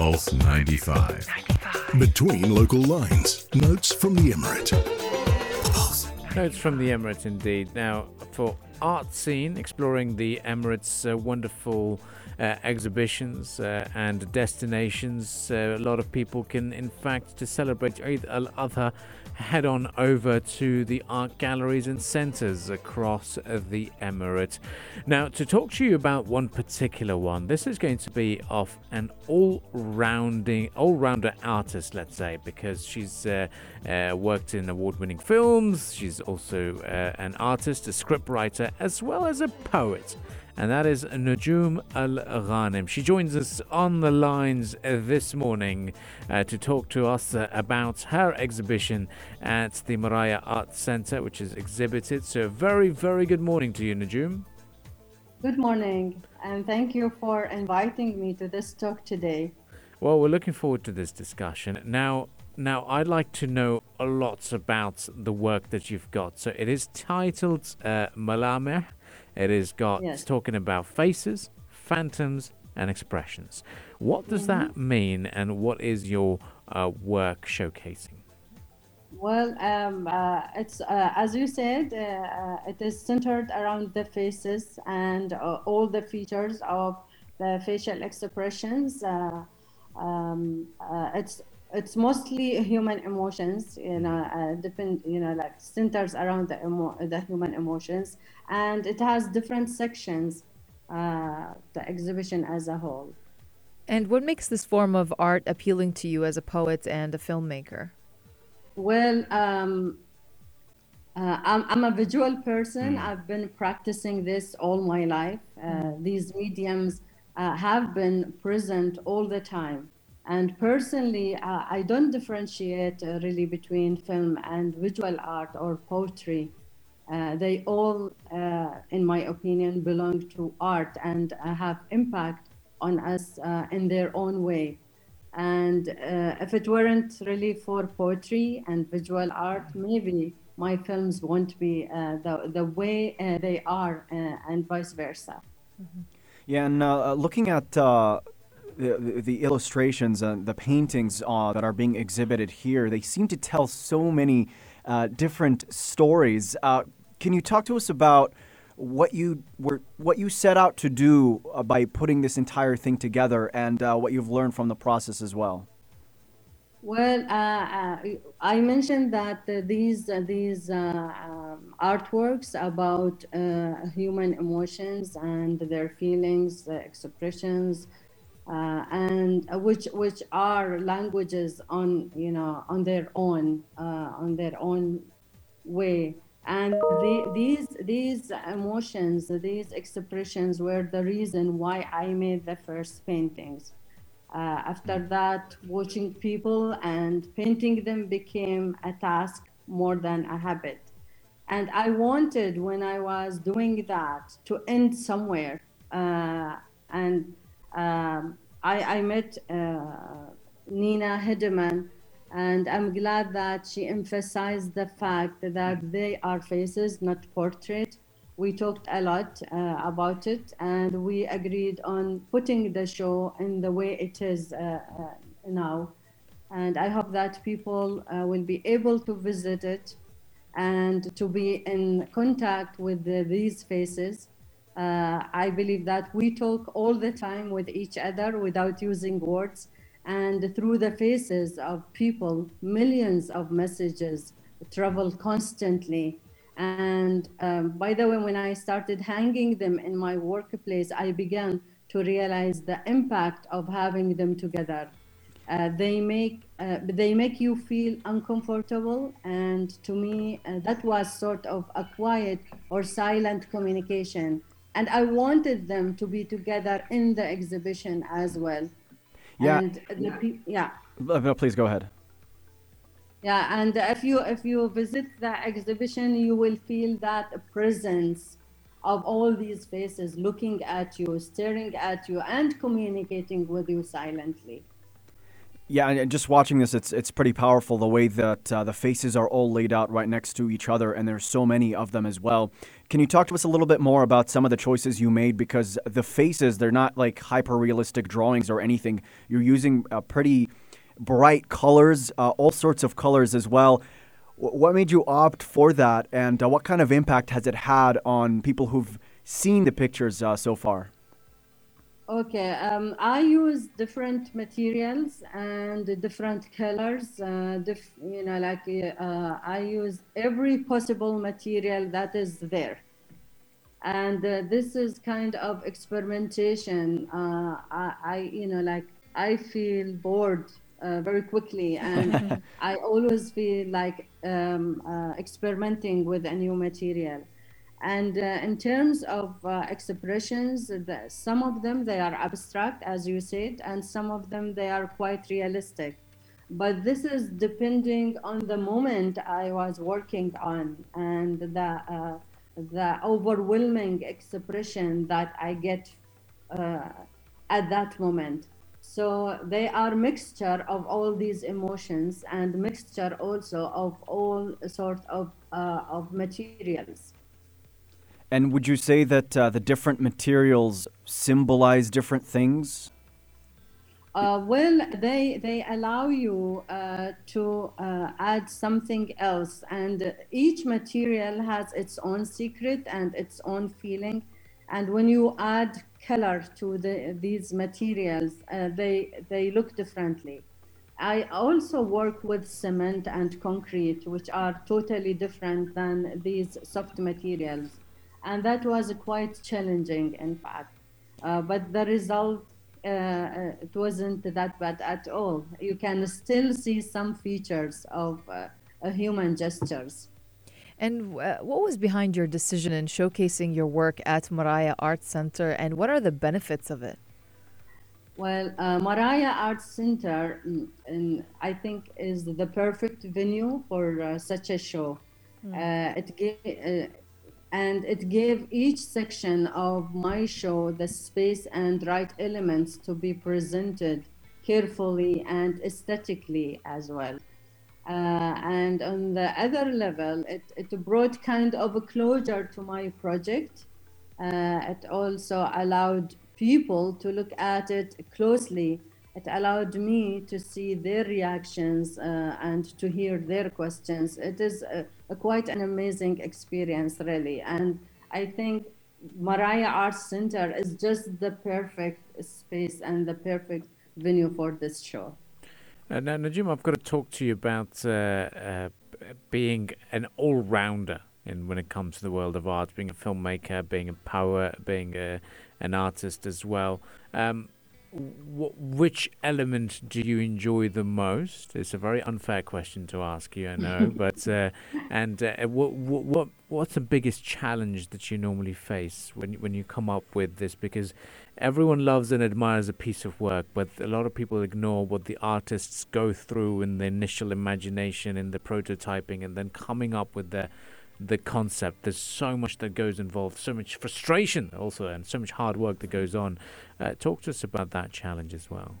Pulse 95. Between local lines. Notes from the Emirate. Notes from the Emirates, indeed. Now, for art scene, exploring the Emirates' uh, wonderful uh, exhibitions uh, and destinations. Uh, a lot of people can, in fact, to celebrate Eid al Adha, head on over to the art galleries and centres across the Emirate. Now, to talk to you about one particular one, this is going to be of an all-rounding, all-rounder artist, let's say, because she's uh, uh, worked in award-winning films. She's also uh, an artist, a scriptwriter, as well as a poet and that is Najum Al Ghanim. She joins us on the lines uh, this morning uh, to talk to us uh, about her exhibition at the Maraya Art Center, which is exhibited. So, very, very good morning to you, Najum. Good morning, and thank you for inviting me to this talk today. Well, we're looking forward to this discussion. Now, now I'd like to know a lot about the work that you've got. So it is titled uh, Malameh, it is got yes. talking about faces, phantoms, and expressions. What does mm-hmm. that mean, and what is your uh, work showcasing? Well, um, uh, it's uh, as you said, uh, uh, it is centered around the faces and uh, all the features of the facial expressions. Um, it's it's mostly human emotions you know uh, depend you know like centers around the emo- the human emotions. And it has different sections uh, the exhibition as a whole. And what makes this form of art appealing to you as a poet and a filmmaker? Well um, uh, I'm, I'm a visual person. Mm. i've been practicing this all my life. Uh, mm. these mediums uh, have been present all the time and personally, uh, I don't differentiate uh, really between film and visual art or poetry. Uh, they all, uh, in my opinion, belong to art and uh, have impact on us uh, in their own way. And if it weren't really for poetry and visual art, maybe my films won't be the, the way they are and vice versa. Mm-hmm. Yeah, and looking at the, the illustrations and the paintings uh, that are being exhibited here, they seem to tell so many uh, different stories. Uh, can you talk to us about what you were, what you set out to do uh, by putting this entire thing together, and uh, what you've learned from the process as well? Well, uh, I mentioned that these these um, artworks about human emotions and their feelings, expressions, uh, and uh, which which are languages on you know on their own uh, on their own way. And the, these these emotions these expressions were the reason why i made the first paintings. Uh, after that watching people and painting them became a task more than a habit. And i wanted when i was doing that to end somewhere uh, and um, I, I met uh, Nina Hideman, and I'm glad that she emphasized the fact that they are faces, not portrait. We talked a lot uh, about it, and we agreed on putting the show in the way it is uh, uh now. And I hope that people uh, will be able to visit it and to be in contact with the, these faces uh, I believe that we talk all the time with each other without using words. And through the faces of people, millions of messages travel constantly. And um, by the way, when I started hanging them in my workplace, I began to realize the impact of having them together. Uh, they make uh, they make you feel uncomfortable, and to me, uh, that was sort of a quiet or silent communication and I wanted them to be together in the exhibition as well. Yeah. And the, yeah. Uh, no, please go ahead. Yeah, and if you if you visit the exhibition, you will feel that presence of all these faces looking at you, staring at you, and communicating with you silently. Yeah, and just watching this, it's it's pretty powerful the way that uh, the faces are all laid out right next to each other, and there's so many of them as well. Can you talk to us a little bit more about some of the choices you made? Because the faces, they're not like hyper realistic drawings or anything. You're using uh, pretty bright colors, uh, all sorts of colors as well. W- what made you opt for that, and uh, what kind of impact has it had on people who've seen the pictures uh, so far? Okay, um, I use different materials and different colors. Uh, diff, you know, like uh, I use every possible material that is there, and uh, this is kind of experimentation. Uh, I, I, you know, like I feel bored uh, very quickly, and I always feel like um, uh, experimenting with a new material. And uh, in terms of uh, expressions, the, some of them they are abstract, as you said, and some of them they are quite realistic. But this is depending on the moment I was working on and the uh, the overwhelming expression that I get uh, at that moment. So they are mixture of all these emotions and mixture also of all sort of uh, of materials. And would you say that uh, the different materials symbolize different things? Uh, well, they they allow you uh, to uh, add something else, and each material has its own secret and its own feeling. And when you add color to the, these materials, uh, they they look differently. I also work with cement and concrete, which are totally different than these soft materials and that was quite challenging in fact uh, but the result uh, uh, it wasn't that bad at all you can still see some features of uh, human gestures and uh, what was behind your decision in showcasing your work at Maraya Art Center and what are the benefits of it well, uh, Maraya Arts Center, mm, I think, is the perfect venue for uh, such a show. Mm. Uh, it, and it gave each section of my show the space and right elements to be presented carefully and aesthetically as well. Uh, and on the other level, it, it brought kind of a closure to my project. Uh, it also allowed people to look at it closely it allowed me to see their reactions uh, and to hear their questions. It is a, a quite an amazing experience, really. And I think Maraya Arts Center is just the perfect space and the perfect venue for this show. Uh, now, Najum, I've got to talk to you about uh, uh, being an all-rounder in when it comes to the world of art, being a filmmaker, being a power, being a, an artist as well. Um, which element do you enjoy the most? It's a very unfair question to ask you, I know, but uh, and uh, what what what's the biggest challenge that you normally face when when you come up with this? Because everyone loves and admires a piece of work, but a lot of people ignore what the artists go through in the initial imagination, in the prototyping, and then coming up with the the concept. There's so much that goes involved, so much frustration also, and so much hard work that goes on. Uh, talk to us about that challenge as well.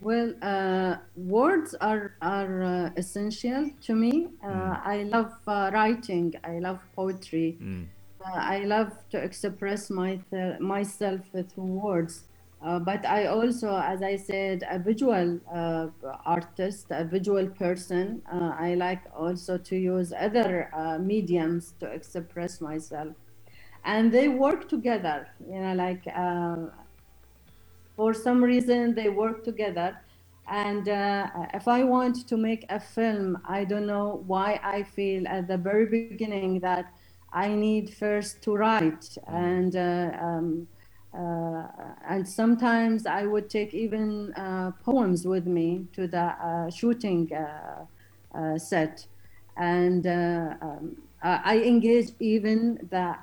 Well, uh, words are are uh, essential to me. Uh, mm. I love uh, writing. I love poetry. Mm. Uh, I love to express my th- myself through words. Uh, but I also, as I said, a visual uh, artist, a visual person. Uh, I like also to use other uh, mediums to express myself, and they work together. You know, like uh, for some reason they work together. And uh, if I want to make a film, I don't know why I feel at the very beginning that I need first to write and. Um, uh, and sometimes I would take even uh, poems with me to the uh, shooting set, and um, I engage even the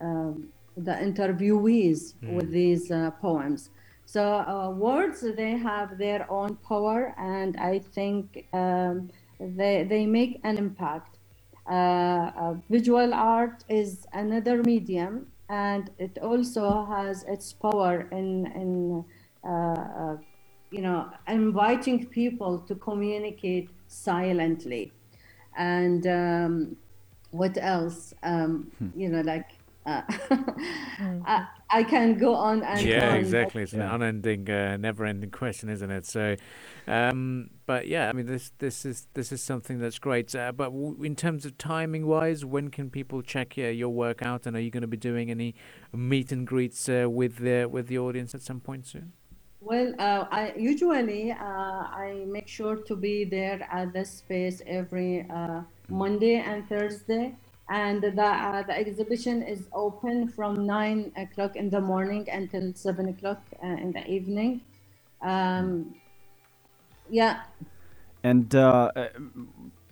um, the interviewees mm. with these poems. So uh, words, they have their own power, and I think um, they, they make an impact. Uh, uh, visual art is another medium and it also has its power in in uh, uh, you know, inviting people to communicate silently. And um, what else? Um, you know, like uh, I, I can go on and yeah, on. exactly. It's Yeah. an unending, uh, never-ending question, isn't it? So, um, but yeah, I mean, this this is this is something that's great. Uh, but w- in terms of timing-wise, when can people check your work out? And are you going to be doing any meet and greets uh, with the with the audience at some point soon? Well, uh, I usually uh, I make sure to be there at the space every uh, Monday and Thursday, and the uh, the exhibition is open from nine o'clock in the morning until seven o'clock uh, in the evening. Um, yeah, And uh, uh,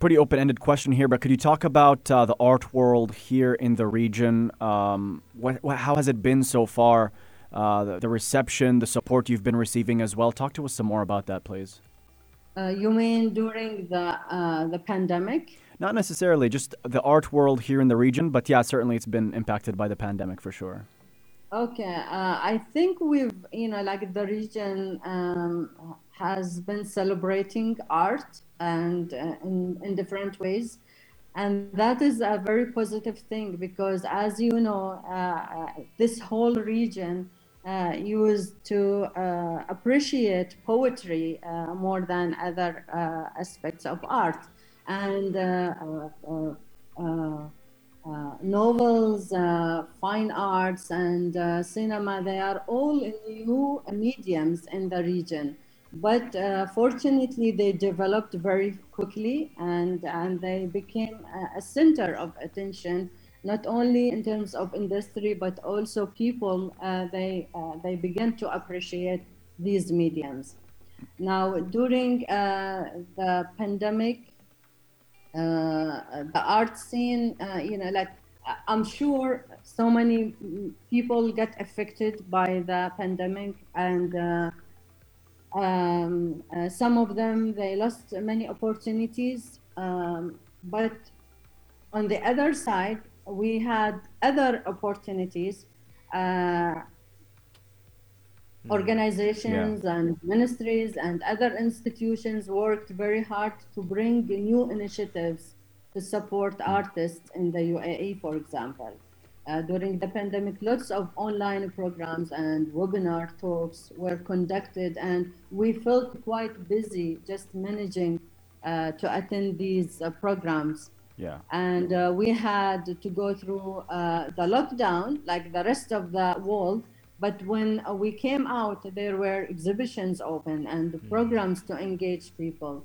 pretty open-ended question here, but could you talk about uh, the art world here in the region? Um, what, what, how has it been so far? Uh, the, the reception, the support you've been receiving as well. Talk to us some more about that, please. uh, you mean during the uh, the pandemic? Not necessarily just the art world here in the region, but yeah, certainly it's been impacted by the pandemic for sure. Okay, uh, I think we've, you know, like the region um, has been celebrating art and uh, in, in different ways. And that is a very positive thing because, as you know, uh, uh, this whole region uh, used to uh, appreciate poetry uh, more than other uh, aspects of art. And uh, uh, uh, novels, fine arts, and cinema, they are all new mediums in the region. But fortunately, they developed very quickly and, and they became a, a center of attention, not only in terms of industry, but also people, uh, they, uh, they began to appreciate these mediums. Now, during uh, the pandemic, the art scene, uh, you know, like I'm sure so many people get affected by the pandemic, and uh, um, uh, some of them they lost many opportunities. Um, but on the other side, we had other opportunities. Uh, organizations and ministries and other institutions worked very hard to bring new initiatives to support artists in the UAE, for example. Uh, during the pandemic, lots of online programs and webinar talks were conducted, and we felt quite busy just managing uh, to attend these uh, programs Yeah. and uh, we had to go through uh, the lockdown like the rest of the world but when uh, we came out there were exhibitions open and programs to engage people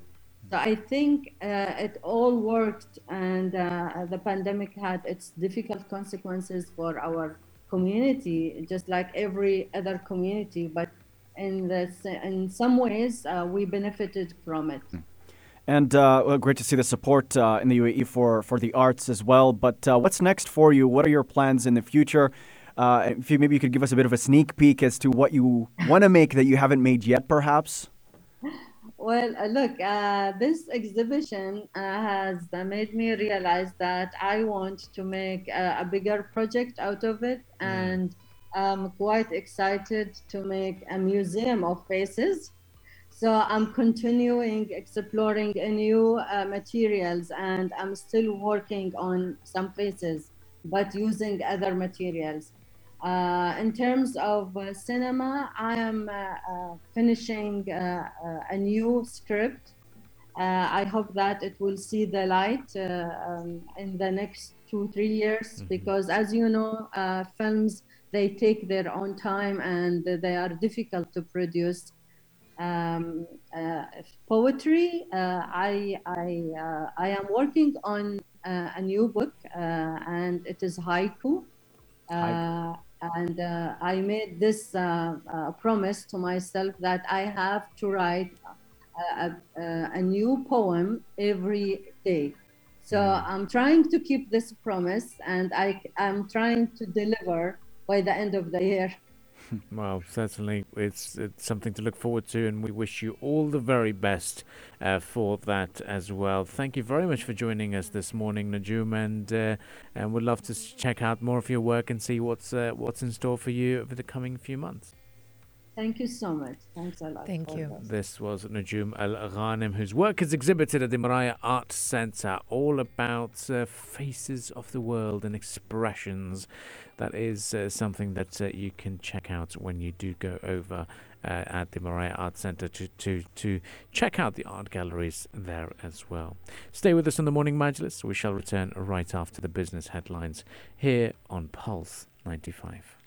so i think uh, it all worked and uh, the pandemic had its difficult consequences for our community just like every other community but in the in some ways uh, we benefited from it And uh, well, great to see the support uh, in the UAE for, for the arts as well. But uh, what's next for you? What are your plans in the future? Uh, if you, maybe you could give us a bit of a sneak peek as to what you want to make that you haven't made yet, perhaps. Well, uh, look, uh, this exhibition uh, has uh, made me realize that I want to make uh, a bigger project out of it, and I'm quite excited to make a museum of faces. So I'm continuing exploring new uh, materials, and I'm still working on some faces, but using other materials. Uh, in terms of uh, cinema, I am uh, uh, finishing uh, uh, a new script. Uh, I hope that it will see the light uh, um, in the next two, three years, because as you know, uh, films they take their own time and they are difficult to produce. Um, uh, poetry, uh, I I uh, I am working on uh, a new book, uh, and it is haiku. Uh, and uh, I made this uh, uh, promise to myself that I have to write a, a, a new poem every day. So I'm trying to keep this promise, and I am trying to deliver by the end of the year. Well, certainly it's, it's something to look forward to, and we wish you all the very best uh, for that as well. Thank you very much for joining us this morning, Najum, and uh, and we'd love to check out more of your work and see what's uh, what's in store for you over the coming few months. Thank you so much. Thanks a lot. Thank you. this. This was Najum Al Ghanim, whose work is exhibited at the Maraya Art Centre, all about uh, faces of the world and expressions. That is uh, something that uh, you can check out when you do go over uh, at the Maraya Art Centre to, to, to check out the art galleries there as well. Stay with us on the Morning Majlis. We shall return right after the business headlines here on Pulse 95.